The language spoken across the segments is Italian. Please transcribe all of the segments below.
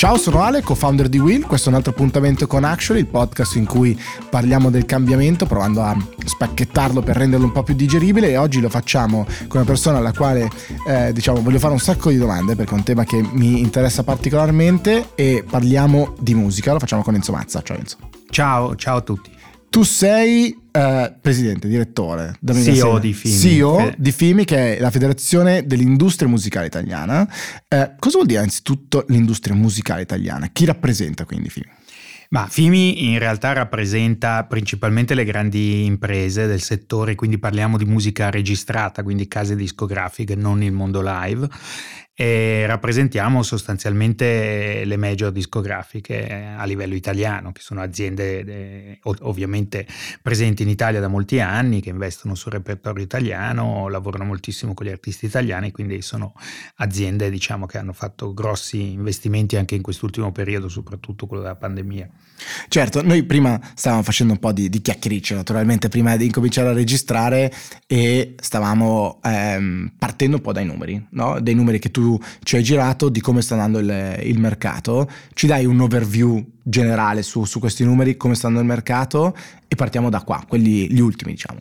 Ciao, sono Ale, co-founder di Will. Questo è un altro appuntamento con Actually, il podcast in cui parliamo del cambiamento, provando a spacchettarlo per renderlo un po' più digeribile. E oggi lo facciamo con una persona alla quale eh, diciamo voglio fare un sacco di domande perché è un tema che mi interessa particolarmente. E parliamo di musica. Lo facciamo con Enzo Mazza. Ciao Enzo. Ciao, ciao a tutti. Tu sei uh, presidente, direttore, CEO di FIMI. CEO di FIMI, che è la Federazione dell'Industria Musicale Italiana. Uh, cosa vuol dire innanzitutto l'industria musicale italiana? Chi rappresenta quindi FIMI? Ma FIMI in realtà rappresenta principalmente le grandi imprese del settore, quindi parliamo di musica registrata, quindi case discografiche, non il mondo live e rappresentiamo sostanzialmente le major discografiche a livello italiano, che sono aziende de, ovviamente presenti in Italia da molti anni, che investono sul repertorio italiano, lavorano moltissimo con gli artisti italiani, quindi sono aziende diciamo, che hanno fatto grossi investimenti anche in quest'ultimo periodo, soprattutto quello della pandemia. Certo, noi prima stavamo facendo un po' di, di chiacchiericcio, naturalmente, prima di incominciare a registrare e stavamo ehm, partendo un po' dai numeri, no? dei numeri che tu ci hai girato di come sta andando il, il mercato. Ci dai un overview generale su, su questi numeri, come sta andando il mercato e partiamo da qua, quelli gli ultimi diciamo.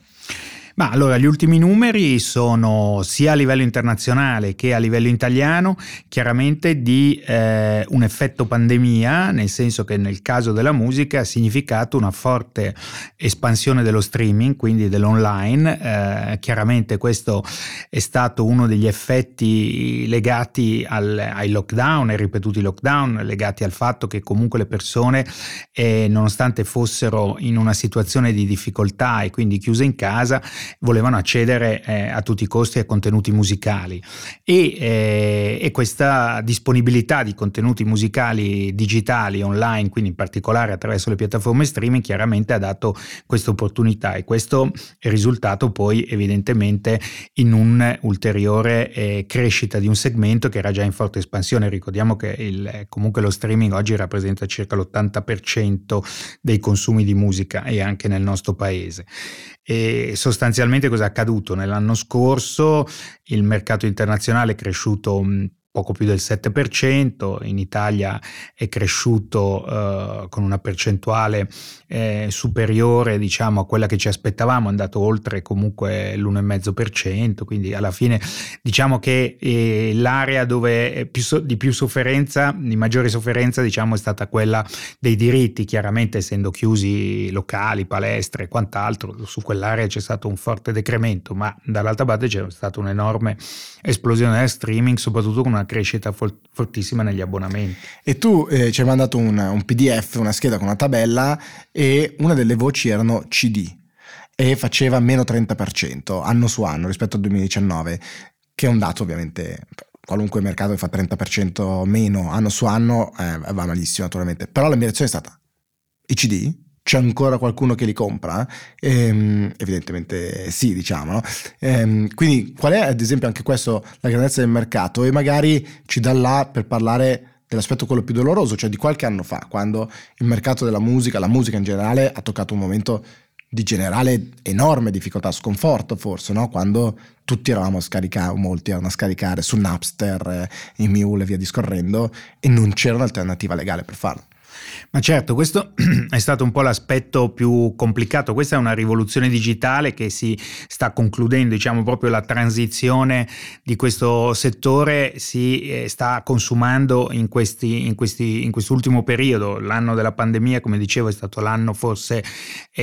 Ma allora, gli ultimi numeri sono sia a livello internazionale che a livello italiano chiaramente di eh, un effetto pandemia, nel senso che nel caso della musica ha significato una forte espansione dello streaming, quindi dell'online. Eh, chiaramente questo è stato uno degli effetti legati al, ai lockdown, ai ripetuti lockdown, legati al fatto che comunque le persone, eh, nonostante fossero in una situazione di difficoltà e quindi chiuse in casa, volevano accedere eh, a tutti i costi a contenuti musicali e, eh, e, questa disponibilità di contenuti musicali digitali online, quindi in particolare attraverso le piattaforme streaming, chiaramente ha dato questa opportunità e questo è risultato poi evidentemente in un'ulteriore eh, crescita di un segmento che era già in forte espansione. Ricordiamo che il, comunque lo streaming oggi rappresenta circa l'80% dei consumi di musica e anche nel nostro paese. E sostanzialmente cosa è accaduto? Nell'anno scorso il mercato internazionale è cresciuto poco più del 7%, in Italia è cresciuto eh, con una percentuale eh, superiore diciamo, a quella che ci aspettavamo, è andato oltre comunque l'1,5%, quindi alla fine diciamo che eh, l'area dove più so- di più sofferenza, di maggiore sofferenza diciamo, è stata quella dei diritti, chiaramente essendo chiusi locali, palestre e quant'altro, su quell'area c'è stato un forte decremento, ma dall'altra parte c'è stata un'enorme esplosione del streaming, soprattutto con una crescita fortissima negli abbonamenti. E tu eh, ci hai mandato un, un, PDF, una scheda con una tabella e una delle voci erano CD e faceva meno 30% anno su anno rispetto al 2019, che è un dato ovviamente qualunque mercato che fa 30% meno anno su anno eh, va malissimo naturalmente, però la mia reazione è stata i CD? C'è ancora qualcuno che li compra? Ehm, evidentemente sì, diciamo. No? Ehm, quindi qual è ad esempio anche questo la grandezza del mercato e magari ci dà là per parlare dell'aspetto quello più doloroso, cioè di qualche anno fa, quando il mercato della musica, la musica in generale, ha toccato un momento di generale enorme difficoltà, sconforto forse, no? quando tutti eravamo a scaricare, molti erano a scaricare su Napster, eh, in Mule e via discorrendo, e non c'era un'alternativa legale per farlo. Ma certo, questo è stato un po' l'aspetto più complicato. Questa è una rivoluzione digitale che si sta concludendo, diciamo proprio la transizione di questo settore si eh, sta consumando in, questi, in, questi, in quest'ultimo periodo. L'anno della pandemia, come dicevo, è stato l'anno forse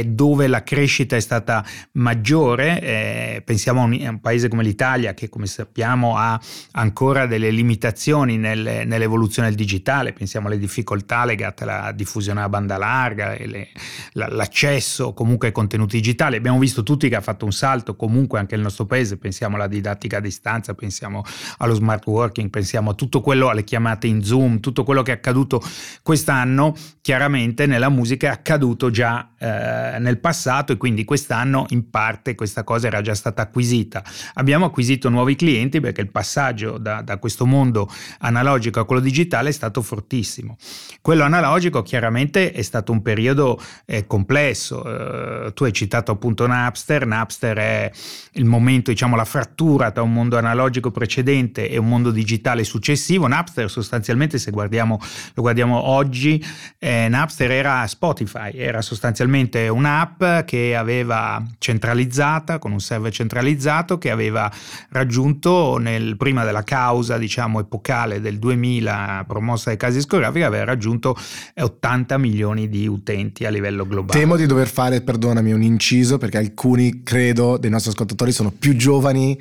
dove la crescita è stata maggiore. Eh, pensiamo a un, a un, paese come l'Italia che, come sappiamo, ha ancora delle limitazioni nel, nell'evoluzione del digitale. Pensiamo alle difficoltà legate alla diffusione a banda larga le, la, l'accesso comunque ai contenuti digitali. Abbiamo visto tutti che ha fatto un salto comunque anche il nostro paese, pensiamo alla didattica a distanza, pensiamo allo smart working, pensiamo a tutto quello, alle chiamate in Zoom, tutto quello che è accaduto quest'anno, chiaramente nella musica è accaduto già eh, nel passato e quindi quest'anno in parte questa cosa era già stata acquisita. Abbiamo acquisito nuovi clienti perché il passaggio da, da questo mondo analogico a quello digitale è stato fortissimo. Quello analogico analogico chiaramente è stato un periodo eh, complesso. Eh, tu hai citato appunto Napster, Napster è il momento, diciamo, la frattura tra un mondo analogico precedente e un mondo digitale successivo. Napster sostanzialmente, se guardiamo, lo guardiamo oggi, eh, Napster era Spotify, era sostanzialmente un'app che aveva centralizzata, con un server centralizzato, che aveva raggiunto nel, prima della causa, diciamo, epocale del 2000 promossa dai casi discografiche, aveva raggiunto 80 milioni di utenti a livello globale. Temo di dover fare, perdonami, un inciso perché alcuni, credo, dei nostri ascoltatori sono più giovani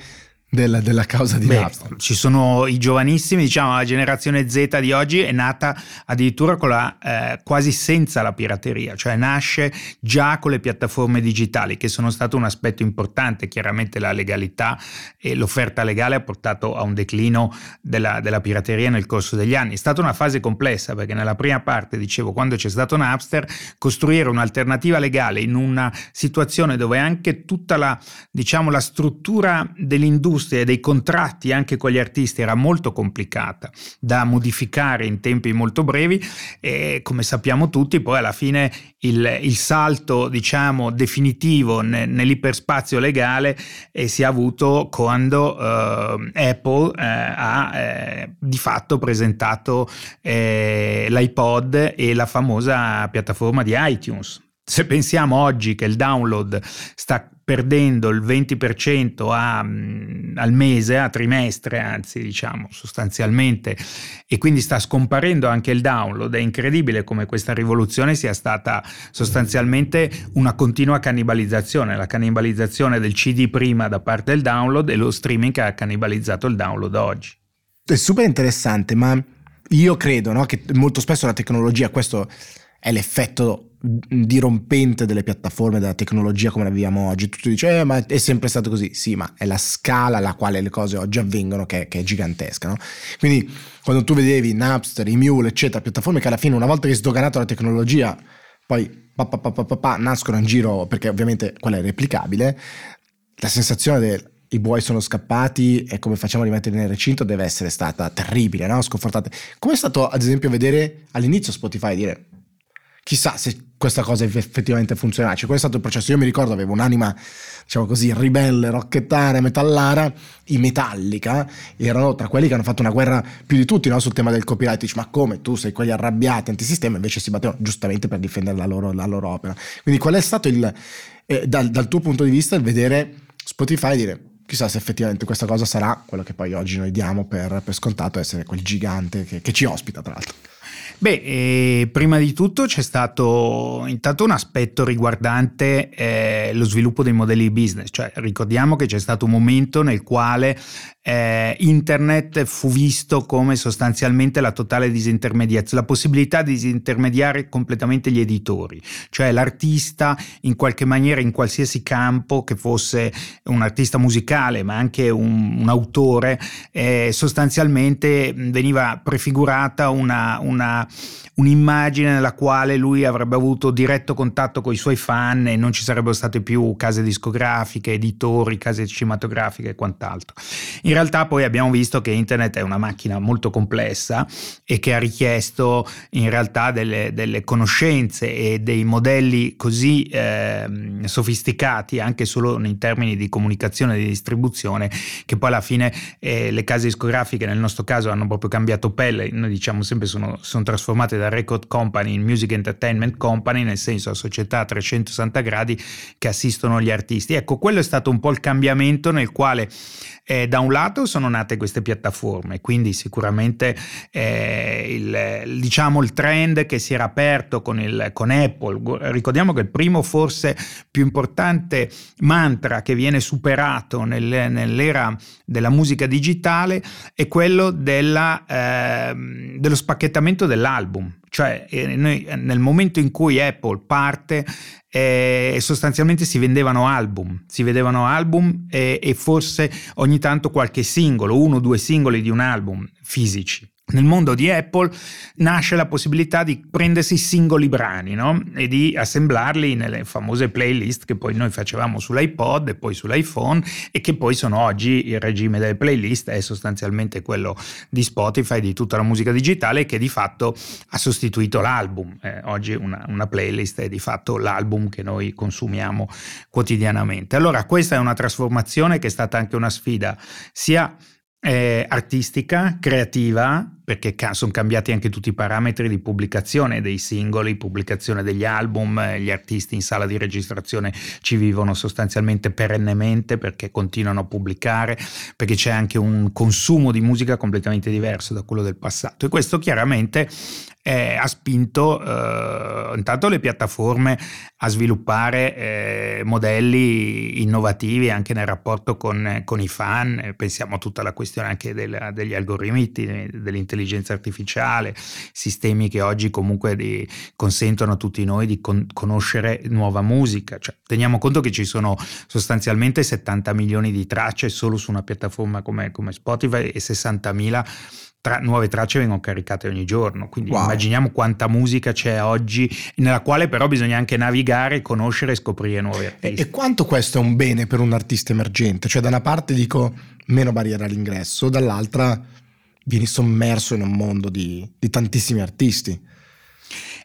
della, della, causa di Beh, Napster. Ci sono i giovanissimi, diciamo la generazione Z di oggi è nata addirittura con la, eh, quasi senza la pirateria, cioè nasce già con le piattaforme digitali che sono stato un aspetto importante, chiaramente la legalità e l'offerta legale ha portato a un declino della, della pirateria nel corso degli anni. È stata una fase complessa perché nella prima parte, dicevo, quando c'è stato Napster, costruire un'alternativa legale in una situazione dove anche tutta la, diciamo, la struttura dell'industria e dei contratti anche con gli artisti era molto complicata da modificare in tempi molto brevi e come sappiamo tutti poi alla fine il, il salto diciamo definitivo ne, nell'iperspazio legale eh, si è avuto quando eh, Apple eh, ha eh, di fatto presentato eh, l'iPod e la famosa piattaforma di iTunes. Se pensiamo oggi che il download sta perdendo il 20% a, mm, al mese, a trimestre, anzi diciamo sostanzialmente, e quindi sta scomparendo anche il download, è incredibile come questa rivoluzione sia stata sostanzialmente una continua cannibalizzazione, la cannibalizzazione del CD prima da parte del download e lo streaming che ha cannibalizzato il download oggi. È super interessante, ma io credo no, che molto spesso la tecnologia, questo è l'effetto dirompente delle piattaforme, della tecnologia come la viviamo oggi. Tutti dicono, eh, ma è sempre stato così. Sì, ma è la scala alla quale le cose oggi avvengono che, che è gigantesca. No? Quindi quando tu vedevi Napster, i Mule, eccetera, piattaforme che alla fine, una volta che è sdoganata la tecnologia, poi pa, pa, pa, nascono in giro perché ovviamente quella è replicabile, la sensazione del i buoi sono scappati e come facciamo a rimetterli nel recinto deve essere stata terribile, no? sconfortante. Come è stato ad esempio vedere all'inizio Spotify dire chissà se questa cosa effettivamente funzionerà. Cioè, quello è stato il processo. Io mi ricordo, avevo un'anima, diciamo così, ribelle, rocchettara, metallara, i Metallica erano tra quelli che hanno fatto una guerra più di tutti no? sul tema del copyright. Dici, ma come tu sei quelli arrabbiati, antisistema, invece si battevano giustamente per difendere la loro, la loro opera. Quindi, qual è stato il, eh, dal, dal tuo punto di vista, il vedere Spotify e dire chissà se effettivamente questa cosa sarà quello che poi oggi noi diamo per, per scontato essere quel gigante che, che ci ospita, tra l'altro. Beh, eh, prima di tutto c'è stato intanto un aspetto riguardante eh, lo sviluppo dei modelli di business, cioè ricordiamo che c'è stato un momento nel quale eh, internet fu visto come sostanzialmente la totale disintermediazione, la possibilità di disintermediare completamente gli editori, cioè l'artista in qualche maniera in qualsiasi campo, che fosse un artista musicale ma anche un, un autore, eh, sostanzialmente veniva prefigurata una, una un'immagine nella quale lui avrebbe avuto diretto contatto con i suoi fan e non ci sarebbero state più case discografiche, editori, case cinematografiche e quant'altro. In realtà poi abbiamo visto che internet è una macchina molto complessa e che ha richiesto in realtà delle, delle conoscenze e dei modelli così eh, sofisticati anche solo in termini di comunicazione e di distribuzione che poi alla fine eh, le case discografiche nel nostro caso hanno proprio cambiato pelle, noi diciamo sempre sono, sono trasformate da Record Company in Music Entertainment Company, nel senso a società a 360 gradi che assistono gli artisti. Ecco, quello è stato un po' il cambiamento nel quale eh, da un lato sono nate queste piattaforme, quindi sicuramente eh, il, diciamo il trend che si era aperto con, il, con Apple, ricordiamo che il primo forse più importante mantra che viene superato nel, nell'era della musica digitale è quello della, eh, dello spacchettamento dell'album. Cioè, eh, noi, nel momento in cui Apple parte, eh, sostanzialmente si vendevano album, si vedevano album e, e forse ogni tanto qualche singolo, uno o due singoli di un album fisici. Nel mondo di Apple nasce la possibilità di prendersi singoli brani no? e di assemblarli nelle famose playlist che poi noi facevamo sull'iPod e poi sull'iPhone e che poi sono oggi il regime delle playlist è sostanzialmente quello di Spotify, di tutta la musica digitale che di fatto ha sostituito l'album. Eh, oggi una, una playlist è di fatto l'album che noi consumiamo quotidianamente. Allora questa è una trasformazione che è stata anche una sfida sia eh, artistica, creativa, perché sono cambiati anche tutti i parametri di pubblicazione dei singoli, pubblicazione degli album, eh, gli artisti in sala di registrazione ci vivono sostanzialmente perennemente perché continuano a pubblicare, perché c'è anche un consumo di musica completamente diverso da quello del passato. E questo chiaramente eh, ha spinto eh, intanto le piattaforme a sviluppare eh, modelli innovativi anche nel rapporto con, con, i fan, pensiamo a tutta la questione anche del, degli algoritmi, dell'intelligenza l'intelligenza artificiale, sistemi che oggi comunque di, consentono a tutti noi di con, conoscere nuova musica. Cioè, teniamo conto che ci sono sostanzialmente 70 milioni di tracce solo su una piattaforma come, come Spotify e 60.000 tra, nuove tracce vengono caricate ogni giorno. Quindi wow. immaginiamo quanta musica c'è oggi, nella quale però bisogna anche navigare, conoscere e scoprire nuovi artisti. E, e quanto questo è un bene per un artista emergente? Cioè, da una parte dico meno barriera all'ingresso, dall'altra vieni sommerso in un mondo di, di tantissimi artisti.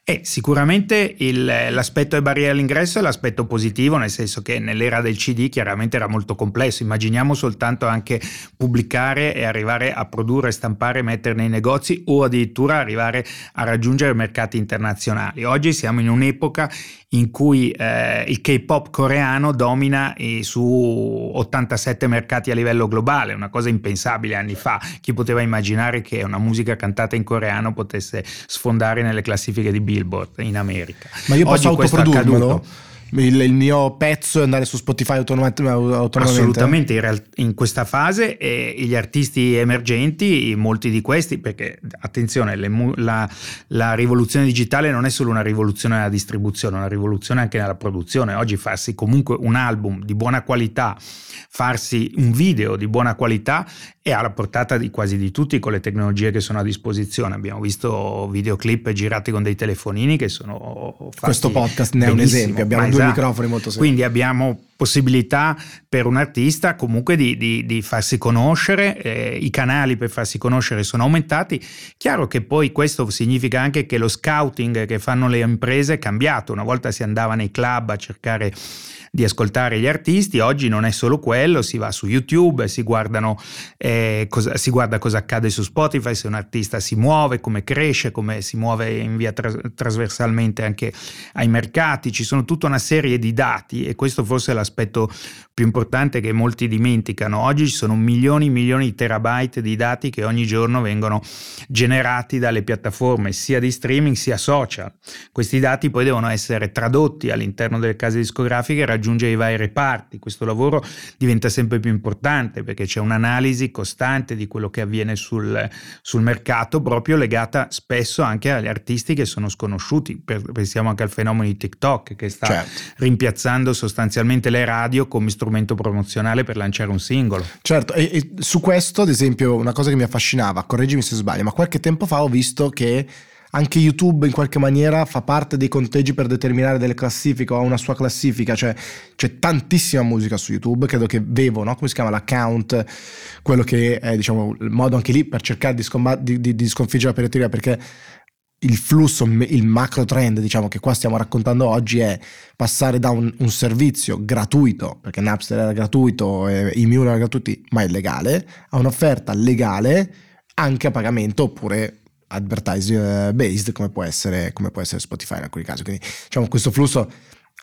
Eh, sicuramente il, l'aspetto e barriera all'ingresso è l'aspetto positivo, nel senso che nell'era del CD chiaramente era molto complesso. Immaginiamo soltanto anche pubblicare e arrivare a produrre, stampare, mettere nei negozi o addirittura arrivare a raggiungere mercati internazionali. Oggi siamo in un'epoca in cui eh, il K-pop coreano domina eh, su 87 mercati a livello globale, una cosa impensabile anni fa. Chi poteva immaginare che una musica cantata in coreano potesse sfondare nelle classifiche di Billboard in America? Ma io posso Oggi autoprodurmelo? Il, il, mio pezzo e andare su Spotify autonomamente? Assolutamente, in, real, in questa fase eh, gli artisti emergenti, molti di questi, perché attenzione, le, la, la, rivoluzione digitale non è solo una rivoluzione nella distribuzione, è una rivoluzione anche nella produzione. Oggi farsi comunque un album di buona qualità, farsi un video di buona qualità è alla portata di quasi di tutti con le tecnologie che sono a disposizione. Abbiamo visto videoclip girati con dei telefonini che sono Questo podcast ne è un esempio, abbiamo due esatto. microfoni molto semplici. Quindi abbiamo possibilità per un artista comunque di, di, di farsi conoscere, eh, i canali per farsi conoscere sono aumentati. Chiaro che poi questo significa anche che lo scouting che fanno le imprese è cambiato. Una volta si andava nei club a cercare di ascoltare gli artisti, oggi non è solo quello, si va su YouTube, si, guardano, eh, cosa, si guarda cosa accade su Spotify, se un artista si muove, come cresce, come si muove in via tras- trasversalmente anche ai mercati, ci sono tutta una serie di dati e questo forse è l'aspetto più importante che molti dimenticano. Oggi ci sono milioni e milioni di terabyte di dati che ogni giorno vengono generati dalle piattaforme sia di streaming sia social. Questi dati poi devono essere tradotti all'interno delle case discografiche e raggiungere i vari reparti. Questo lavoro diventa sempre più importante perché c'è un'analisi costante di quello che avviene sul, sul mercato, proprio legata spesso anche agli artisti che sono sconosciuti. Pensiamo anche al fenomeno di TikTok che sta certo. rimpiazzando sostanzialmente le radio come strumento promozionale per lanciare un singolo. Certo, e, e su questo, ad esempio, una cosa che mi affascinava, correggimi se sbaglio, ma qualche tempo fa ho visto che anche YouTube in qualche maniera fa parte dei conteggi per determinare delle classifiche o ha una sua classifica, cioè c'è tantissima musica su YouTube, credo che Vevo, no? come si chiama l'account, quello che è diciamo il modo anche lì per cercare di, scombat- di, di, di sconfiggere la pirateria perché il flusso, il macro trend diciamo che qua stiamo raccontando oggi è passare da un, un servizio gratuito, perché Napster era gratuito e Immune era gratuiti, ma illegale, a un'offerta legale anche a pagamento oppure advertising eh, based come può, essere, come può essere Spotify in alcuni casi. Quindi diciamo questo flusso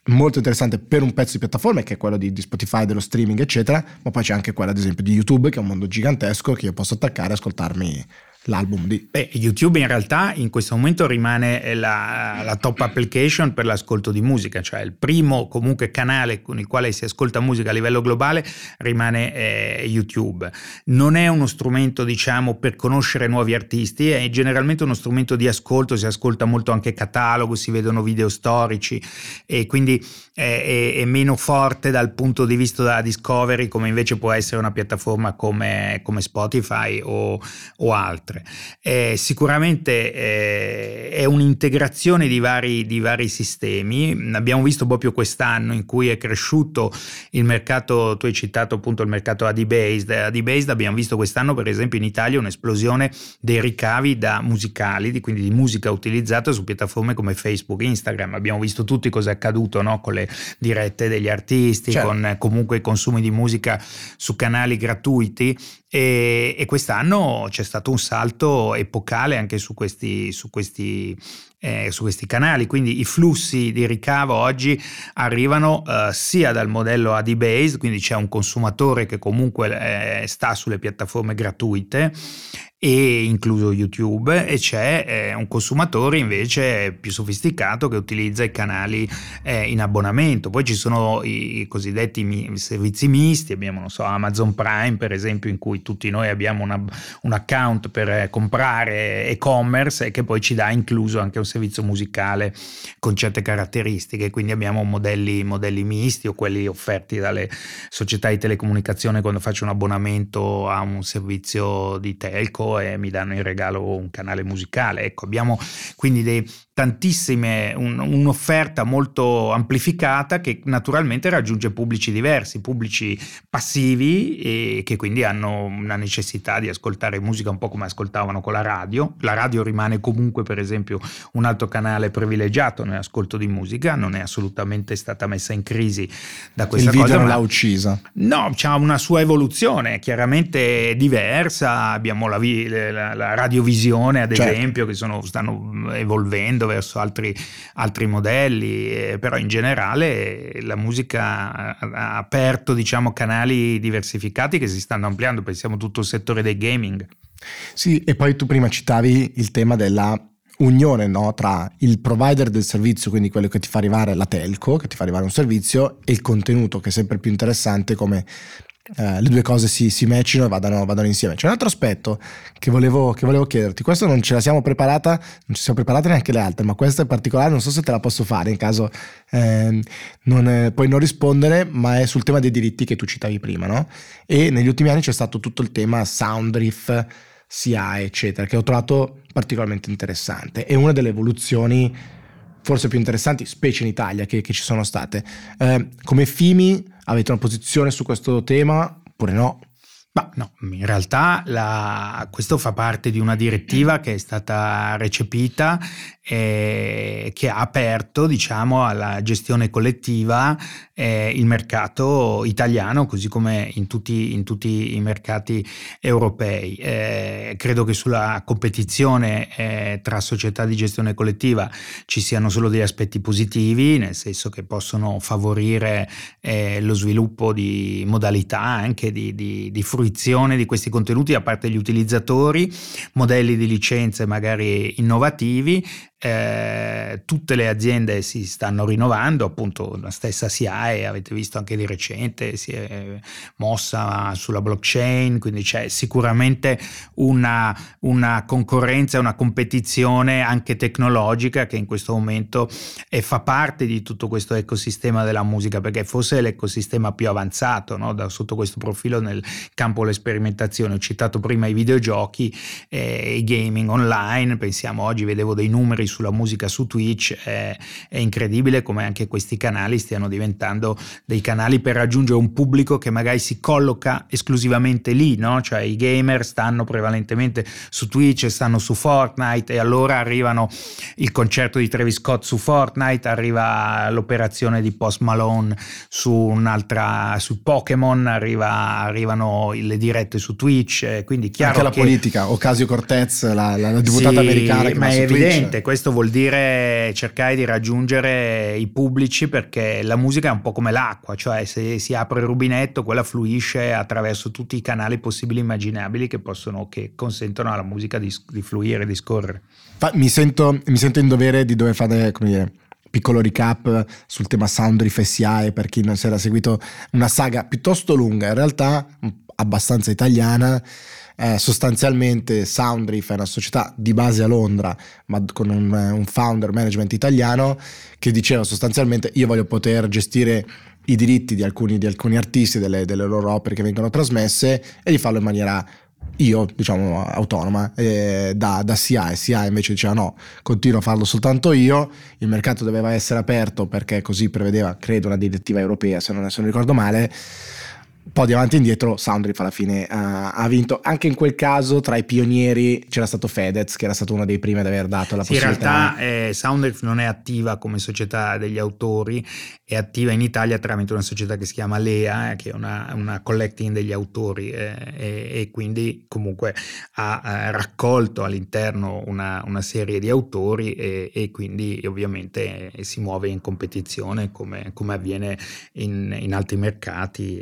molto interessante per un pezzo di piattaforma che è quello di, di, Spotify, dello streaming eccetera, ma poi c'è anche quello ad esempio di YouTube che è un mondo gigantesco che io posso attaccare e ascoltarmi l'album di... Beh, YouTube in realtà in questo momento rimane eh, la, la, top application per l'ascolto di musica, cioè il primo comunque canale con il quale si ascolta musica a livello globale rimane eh, YouTube. Non è uno strumento diciamo per conoscere nuovi artisti, è generalmente uno strumento di ascolto, si ascolta molto anche catalogo, si vedono video storici e quindi è, è, è meno forte dal punto di vista della discovery come invece può essere una piattaforma come, come Spotify o, o altre. Sempre. Eh, sicuramente eh, è un'integrazione di vari, di vari, sistemi. Abbiamo visto proprio quest'anno in cui è cresciuto il mercato, tu hai citato appunto il mercato AD-based. AD-based abbiamo visto quest'anno per esempio in Italia un'esplosione dei ricavi da musicali, quindi di musica utilizzata su piattaforme come Facebook, Instagram. Abbiamo visto tutti cosa è accaduto no? con le dirette degli artisti, certo. con comunque i consumi di musica su canali gratuiti e, e, quest'anno c'è stato un salto epocale anche su questi, su questi, eh, su questi canali, quindi i flussi di ricavo oggi arrivano eh, sia dal modello AD Base, quindi c'è un consumatore che comunque eh, sta sulle piattaforme gratuite e incluso YouTube e c'è eh, un consumatore invece più sofisticato che utilizza i canali eh, in abbonamento. Poi ci sono i, i cosiddetti mi, servizi misti, abbiamo so, Amazon Prime per esempio in cui tutti noi abbiamo una, un account per comprare e-commerce e che poi ci dà incluso anche un servizio musicale con certe caratteristiche, quindi abbiamo modelli, modelli misti o quelli offerti dalle società di telecomunicazione quando faccio un abbonamento a un servizio di telco e mi danno in regalo un canale musicale. Ecco, abbiamo quindi dei, tantissime, un, un'offerta molto amplificata che naturalmente raggiunge pubblici diversi, pubblici passivi e che quindi hanno una necessità di ascoltare musica un po' come ascoltavano con la radio. La radio rimane comunque per esempio un altro canale privilegiato nell'ascolto di musica, non è assolutamente stata messa in crisi da questa Il cosa. Il non l'ha uccisa. No, c'ha una sua evoluzione chiaramente diversa, abbiamo la, la, la radiovisione ad certo. esempio che sono, stanno evolvendo verso altri, altri modelli, eh, però in generale la musica ha aperto diciamo, canali diversificati che si stanno ampliando, pensiamo tutto il settore dei gaming. Sì, e poi tu prima citavi il tema della unione no, tra il provider del servizio, quindi quello che ti fa arrivare la telco, che ti fa arrivare un servizio, e il contenuto, che è sempre più interessante come eh, le due cose si, si matchino e vadano, vadano, insieme. C'è un altro aspetto che volevo, che volevo, chiederti, questo non ce la siamo preparata, non ci siamo preparate neanche le altre, ma questa in particolare non so se te la posso fare in caso eh, non, eh, puoi non rispondere, ma è sul tema dei diritti che tu citavi prima, no? E negli ultimi anni c'è stato tutto il tema Soundriff, CI, eccetera, che ho trovato particolarmente interessante. È una delle evoluzioni forse più interessanti, specie in Italia, che, che ci sono state. Eh, come FIMI Avete una posizione su questo tema oppure no? Ma no, in realtà la, questo fa parte di una direttiva che è stata recepita e che ha aperto diciamo, alla gestione collettiva eh, il mercato italiano, così come in tutti, in tutti i mercati europei. Eh, credo che sulla competizione eh, tra società di gestione collettiva ci siano solo degli aspetti positivi, nel senso che possono favorire eh, lo sviluppo di modalità anche di, di, di fruizione di questi contenuti da parte degli utilizzatori, modelli di licenze magari innovativi eh, tutte le aziende si stanno rinnovando, appunto la stessa SIAE, avete visto anche di recente, si è mossa sulla blockchain, quindi c'è sicuramente una, una concorrenza, una competizione anche tecnologica che in questo momento fa parte di tutto questo ecosistema della musica, perché forse è l'ecosistema più avanzato no? da, sotto questo profilo nel campo delle sperimentazioni. Ho citato prima i videogiochi, eh, i gaming online, pensiamo oggi, vedevo dei numeri sulla musica su Twitch è, è, incredibile come anche questi canali stiano diventando dei canali per raggiungere un pubblico che magari si colloca esclusivamente lì, no? cioè i gamer stanno prevalentemente su Twitch, stanno su Fortnite e allora arrivano il concerto di Travis Scott su Fortnite, arriva l'operazione di Post Malone su un'altra, su Pokémon, arriva, arrivano le dirette su Twitch, quindi chiaro anche la politica, Ocasio Cortez, la, la, la deputata sì, americana che ma è evidente, questo questo vuol dire cercare di raggiungere i pubblici perché la musica è un po' come l'acqua, cioè se si apre il rubinetto quella fluisce attraverso tutti i canali possibili e immaginabili che, possono, che consentono alla musica di, di fluire, di scorrere. Mi sento, mi sento in dovere di dover fare, come dire, piccolo recap sul tema Soundriff SIAE per chi non si era seguito una saga piuttosto lunga, in realtà abbastanza italiana eh, sostanzialmente Soundriff è una società di base a Londra, ma con un, un founder management italiano, che diceva sostanzialmente io voglio poter gestire i diritti di alcuni, di alcuni artisti, delle, delle loro opere che vengono trasmesse e di farlo in maniera io, diciamo, autonoma, eh, da, da SIA e SIA invece diceva no, continuo a farlo soltanto io, il mercato doveva essere aperto perché così prevedeva, credo, una direttiva europea, se non, se non ricordo male, un po' di avanti e indietro Soundriff alla fine uh, ha vinto. Anche in quel caso tra i pionieri c'era stato Fedez che era stato uno dei primi ad aver dato la sì, possibilità in realtà eh, Soundriff non è attiva come società degli autori è attiva in Italia tramite una società che si chiama Lea eh, che è una, una collecting degli autori eh, e, e, quindi comunque ha eh, raccolto all'interno una, una, serie di autori e, e quindi ovviamente si muove in competizione come, come avviene in, in altri mercati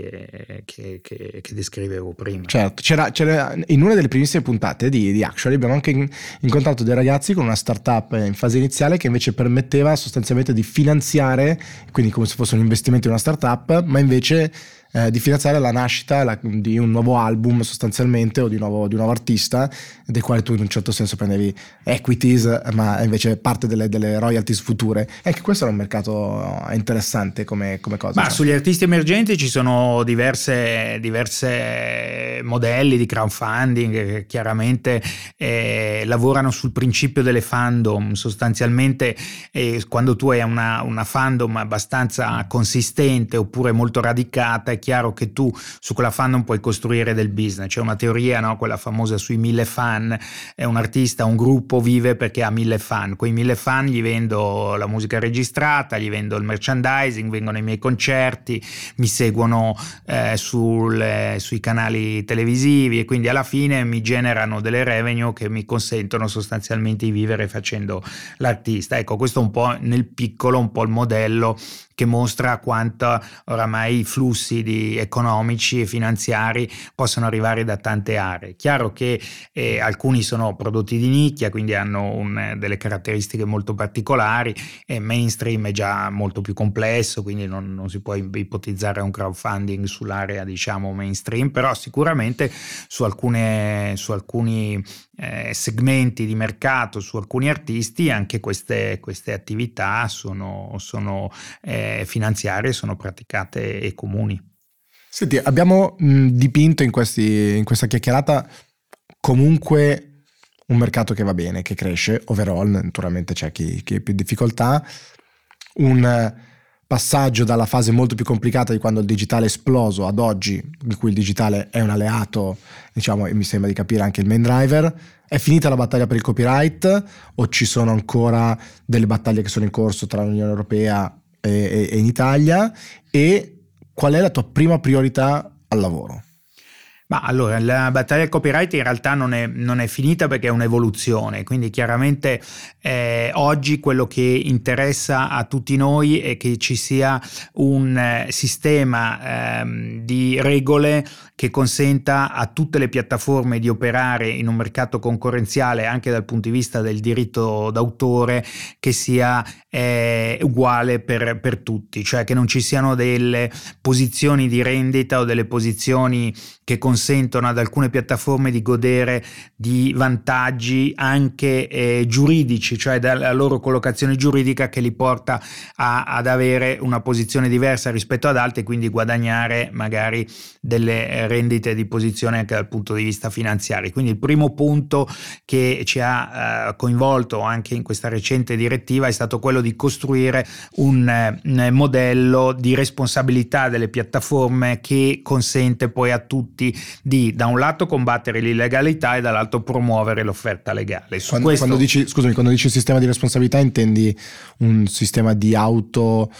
che, che, che, descrivevo prima. Certo, c'era, c'era, in una delle primissime puntate di, di Actually abbiamo anche incontrato dei ragazzi con una startup in fase iniziale che invece permetteva sostanzialmente di finanziare, quindi come se fosse un investimento in una startup, ma invece eh, di finanziare la nascita la, di un nuovo album sostanzialmente o di un, nuovo, di un nuovo artista del quale tu in un certo senso prendevi equities ma invece parte delle, delle royalties future e che questo era un mercato interessante come, come cosa. Ma cioè. sugli artisti emergenti ci sono diverse, diverse modelli di crowdfunding che chiaramente eh, lavorano sul principio delle fandom sostanzialmente eh, quando tu hai una, una fandom abbastanza consistente oppure molto radicata è chiaro che tu su quella fan non puoi costruire del business. C'è una teoria, no? quella famosa sui mille fan, è un artista, un gruppo vive perché ha mille fan. Quei mille fan gli vendo la musica registrata, gli vendo il merchandising, vengono ai miei concerti, mi seguono eh, sul, sui canali televisivi e quindi alla fine mi generano delle revenue che mi consentono sostanzialmente di vivere facendo l'artista. Ecco, questo è un po' nel piccolo, un po' il modello che mostra quanto oramai i flussi di economici e finanziari possono arrivare da tante aree. Chiaro che eh, alcuni sono prodotti di nicchia, quindi hanno un, delle caratteristiche molto particolari, e mainstream è già molto più complesso, quindi non, non si può ipotizzare un crowdfunding sull'area diciamo mainstream, però sicuramente su, alcune, su alcuni eh, segmenti di mercato, su alcuni artisti, anche queste, queste attività sono, sono eh, finanziarie sono praticate e comuni. Senti, abbiamo mh, dipinto in, questi, in questa chiacchierata comunque un mercato che va bene, che cresce, overall, naturalmente c'è chi, chi ha più difficoltà, un passaggio dalla fase molto più complicata di quando il digitale è esploso ad oggi, in cui il digitale è un alleato, diciamo, e mi sembra di capire anche il main driver. È finita la battaglia per il copyright o ci sono ancora delle battaglie che sono in corso tra l'Unione Europea e, e in Italia? E qual è la tua prima priorità al lavoro? Ma allora, la battaglia del copyright in realtà non è, non è finita perché è un'evoluzione, quindi chiaramente eh, oggi quello che interessa a tutti noi è che ci sia un eh, sistema eh, di regole che consenta a tutte le piattaforme di operare in un mercato concorrenziale anche dal punto di vista del diritto d'autore che sia eh, uguale per, per tutti, cioè che non ci siano delle posizioni di rendita o delle posizioni che consentono ad alcune piattaforme di godere di vantaggi anche eh, giuridici, cioè dalla loro collocazione giuridica che li porta a, ad avere una posizione diversa rispetto ad altre, quindi guadagnare magari delle rendite di posizione anche dal punto di vista finanziario. Quindi il primo punto che ci ha eh, coinvolto anche in questa recente direttiva è stato quello di costruire un, un modello di responsabilità delle piattaforme che consente poi a tutti di da un lato combattere l'illegalità e dall'altro promuovere l'offerta legale. Quando, questo... quando, dici, scusami, quando dici sistema di responsabilità intendi un sistema di auto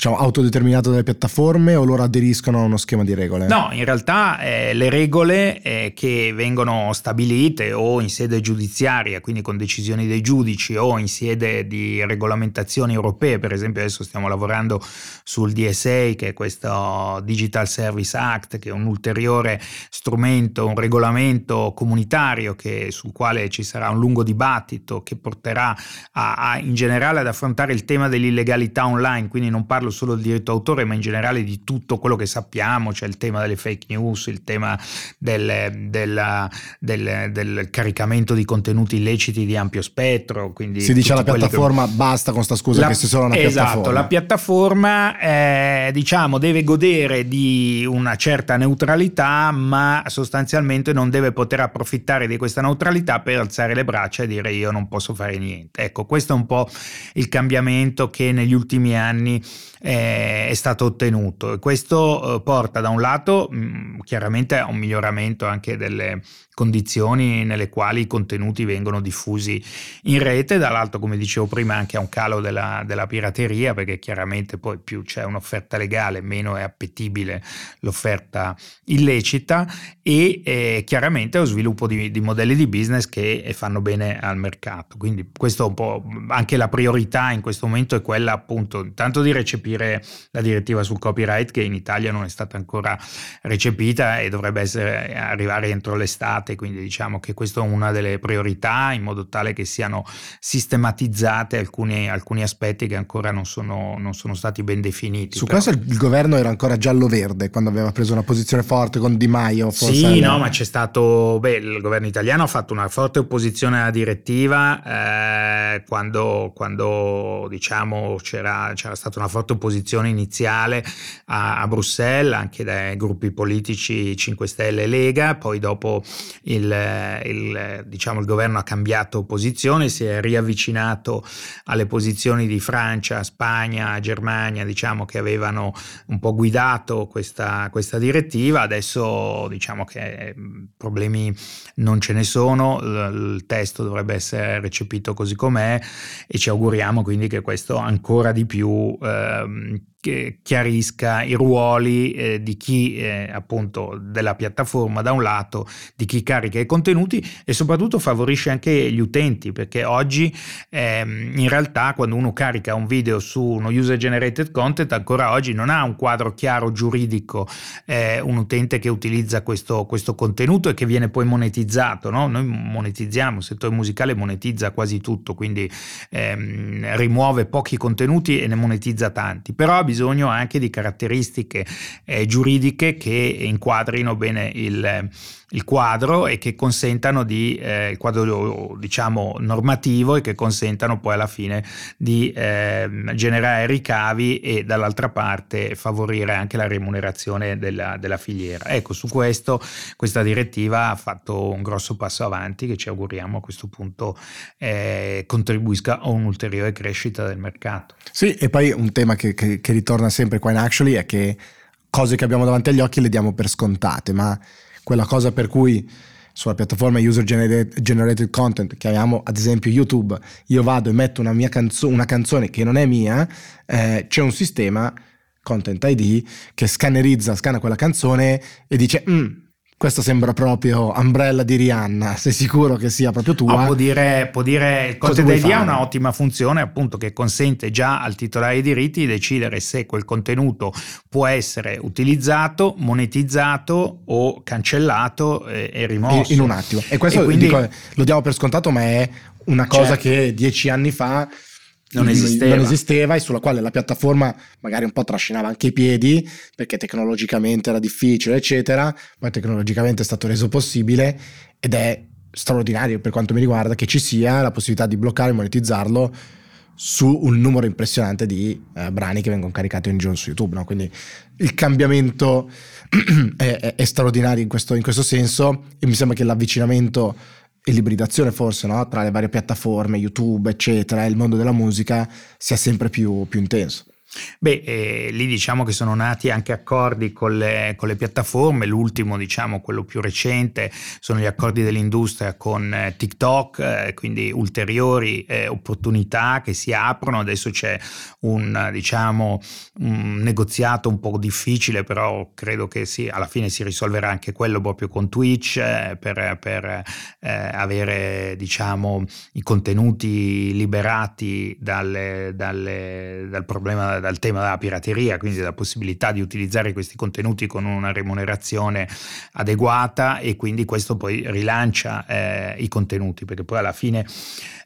diciamo, autodeterminato dalle piattaforme o loro aderiscono a uno schema di regole? No, in realtà eh, le regole eh, che vengono stabilite o in sede giudiziaria, quindi con decisioni dei giudici o in sede di regolamentazioni europee, per esempio adesso stiamo lavorando sul DSA, che è questo Digital Service Act, che è un ulteriore strumento, un regolamento comunitario che, sul quale ci sarà un lungo dibattito che porterà a, a, in generale ad affrontare il tema dell'illegalità online, quindi non parlo parlo solo del diritto d'autore, ma in generale di tutto quello che sappiamo, c'è il tema delle fake news, il tema del, del, del, del caricamento di contenuti illeciti di ampio spettro. Quindi si dice alla piattaforma che... basta con sta scusa la, che si sono una esatto, piattaforma. la piattaforma eh, diciamo deve godere di una certa neutralità, ma sostanzialmente non deve poter approfittare di questa neutralità per alzare le braccia e dire io non posso fare niente. Ecco, questo è un po' il cambiamento che negli ultimi anni eh, è stato ottenuto. Questo eh, porta da un lato mh, mm, chiaramente a un miglioramento anche delle condizioni nelle quali i contenuti vengono diffusi in rete, dall'altro come dicevo prima anche a un calo della, della pirateria perché chiaramente poi più c'è un'offerta legale meno è appetibile l'offerta illecita e eh, chiaramente lo sviluppo di, di, modelli di business che fanno bene al mercato. Quindi questo un po' anche la priorità in questo momento è quella appunto intanto di recepire recepire la direttiva sul copyright che in Italia non è stata ancora recepita e dovrebbe essere, arrivare entro l'estate, quindi diciamo che questa è una delle priorità in modo tale che siano sistematizzate alcuni, alcuni aspetti che ancora non sono, non sono stati ben definiti. Su però. questo il governo era ancora giallo-verde quando aveva preso una posizione forte con Di Maio. Sì, era... no, ma c'è stato, beh, il governo italiano ha fatto una forte opposizione alla direttiva eh, quando, quando diciamo c'era, c'era stata una forte opposizione iniziale a, a, Bruxelles, anche dai gruppi politici 5 Stelle e Lega, poi dopo il, il, diciamo, il governo ha cambiato posizione, si è riavvicinato alle posizioni di Francia, Spagna, Germania, diciamo che avevano un po' guidato questa, questa direttiva, adesso diciamo che problemi non ce ne sono, il testo dovrebbe essere recepito così com'è e ci auguriamo quindi che questo ancora di più eh, um, chiarisca i ruoli eh, di chi eh, appunto della piattaforma da un lato, di chi carica i contenuti e soprattutto favorisce anche gli utenti perché oggi ehm, in realtà quando uno carica un video su uno user generated content ancora oggi non ha un quadro chiaro giuridico eh, un utente che utilizza questo, questo, contenuto e che viene poi monetizzato, no? noi monetizziamo, il settore musicale monetizza quasi tutto quindi ehm, rimuove pochi contenuti e ne monetizza tanti, però bisogno anche di caratteristiche eh, giuridiche che inquadrino bene il, il quadro e che consentano di, eh, il quadro diciamo normativo e che consentano poi alla fine di eh, generare ricavi e dall'altra parte favorire anche la remunerazione della, della, filiera. Ecco, su questo questa direttiva ha fatto un grosso passo avanti che ci auguriamo a questo punto eh, contribuisca a un'ulteriore crescita del mercato. Sì, e poi un tema che, che, che ritorna sempre qua in Actually è che cose che abbiamo davanti agli occhi le diamo per scontate, ma quella cosa per cui sulla piattaforma user generated content che abbiamo ad esempio YouTube io vado e metto una, canzo- una canzone che non è mia eh, c'è un sistema content ID che scannerizza scanna quella canzone e dice mm, questo sembra proprio Umbrella di Rihanna, sei sicuro che sia proprio tua? Oh, può dire, può dire Content ID ha un'ottima funzione appunto che consente già al titolare dei diritti di decidere se quel contenuto può essere utilizzato, monetizzato o cancellato e, e rimosso. In, in, un attimo. E questo e quindi, dico, lo diamo per scontato, ma è una cosa certo. che dieci anni fa non esisteva. non esisteva. e sulla quale la piattaforma magari un po' trascinava anche i piedi perché tecnologicamente era difficile, eccetera. Poi tecnologicamente è stato reso possibile ed è straordinario per quanto mi riguarda che ci sia la possibilità di bloccare e monetizzarlo su un numero impressionante di eh, brani che vengono caricati ogni giorno su YouTube. No? Quindi il cambiamento è, è, è straordinario in questo, in questo senso e mi sembra che l'avvicinamento l'ibridazione forse no? tra le varie piattaforme, YouTube, eccetera, e il mondo della musica sia sempre più, più intenso. Beh, eh, lì diciamo che sono nati anche accordi con le, con le, piattaforme, l'ultimo, diciamo, quello più recente, sono gli accordi dell'industria con eh, TikTok, eh, quindi ulteriori eh, opportunità che si aprono. Adesso c'è un, diciamo, un negoziato un po' difficile, però credo che sì, alla fine si risolverà anche quello proprio con Twitch eh, per, per eh, avere diciamo, i contenuti liberati dalle, dalle, dal problema dal tema della pirateria, quindi dalla possibilità di utilizzare questi contenuti con una remunerazione adeguata e quindi questo poi rilancia eh, i contenuti, perché poi alla fine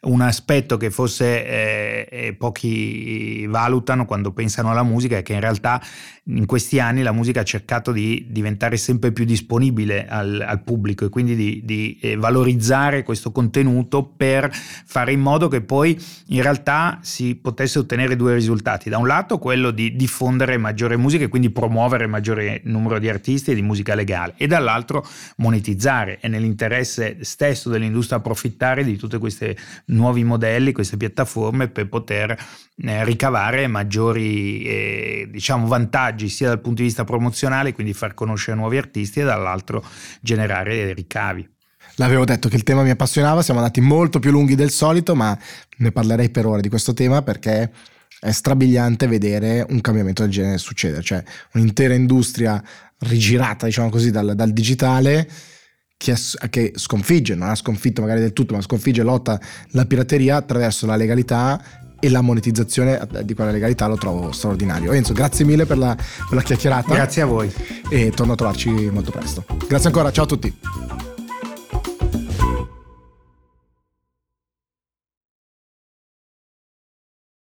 un aspetto che forse eh, eh, pochi valutano quando pensano alla musica è che in realtà in questi anni la musica ha cercato di diventare sempre più disponibile al, al pubblico e quindi di, di eh, valorizzare questo contenuto per fare in modo che poi in realtà si potesse ottenere due risultati. Da un lato quello di diffondere maggiore musica e quindi promuovere maggiore numero di artisti e di musica legale e dall'altro monetizzare. È nell'interesse stesso dell'industria approfittare di tutte queste nuovi modelli, queste piattaforme per poter eh, ricavare maggiori eh, diciamo, vantaggi sia dal punto di vista promozionale, quindi far conoscere nuovi artisti, e dall'altro generare ricavi. L'avevo detto che il tema mi appassionava, siamo andati molto più lunghi del solito, ma ne parlerei per ora di questo tema perché è strabiliante vedere un cambiamento del genere succedere, cioè un'intera industria rigirata, diciamo così, dal, dal digitale che, che, sconfigge, non ha sconfitto magari del tutto, ma sconfigge e lotta la pirateria attraverso la legalità e la monetizzazione di quella legalità lo trovo straordinario. Enzo, grazie mille per la, per la chiacchierata. Grazie a voi. E torno a trovarci molto presto. Grazie ancora, ciao a tutti.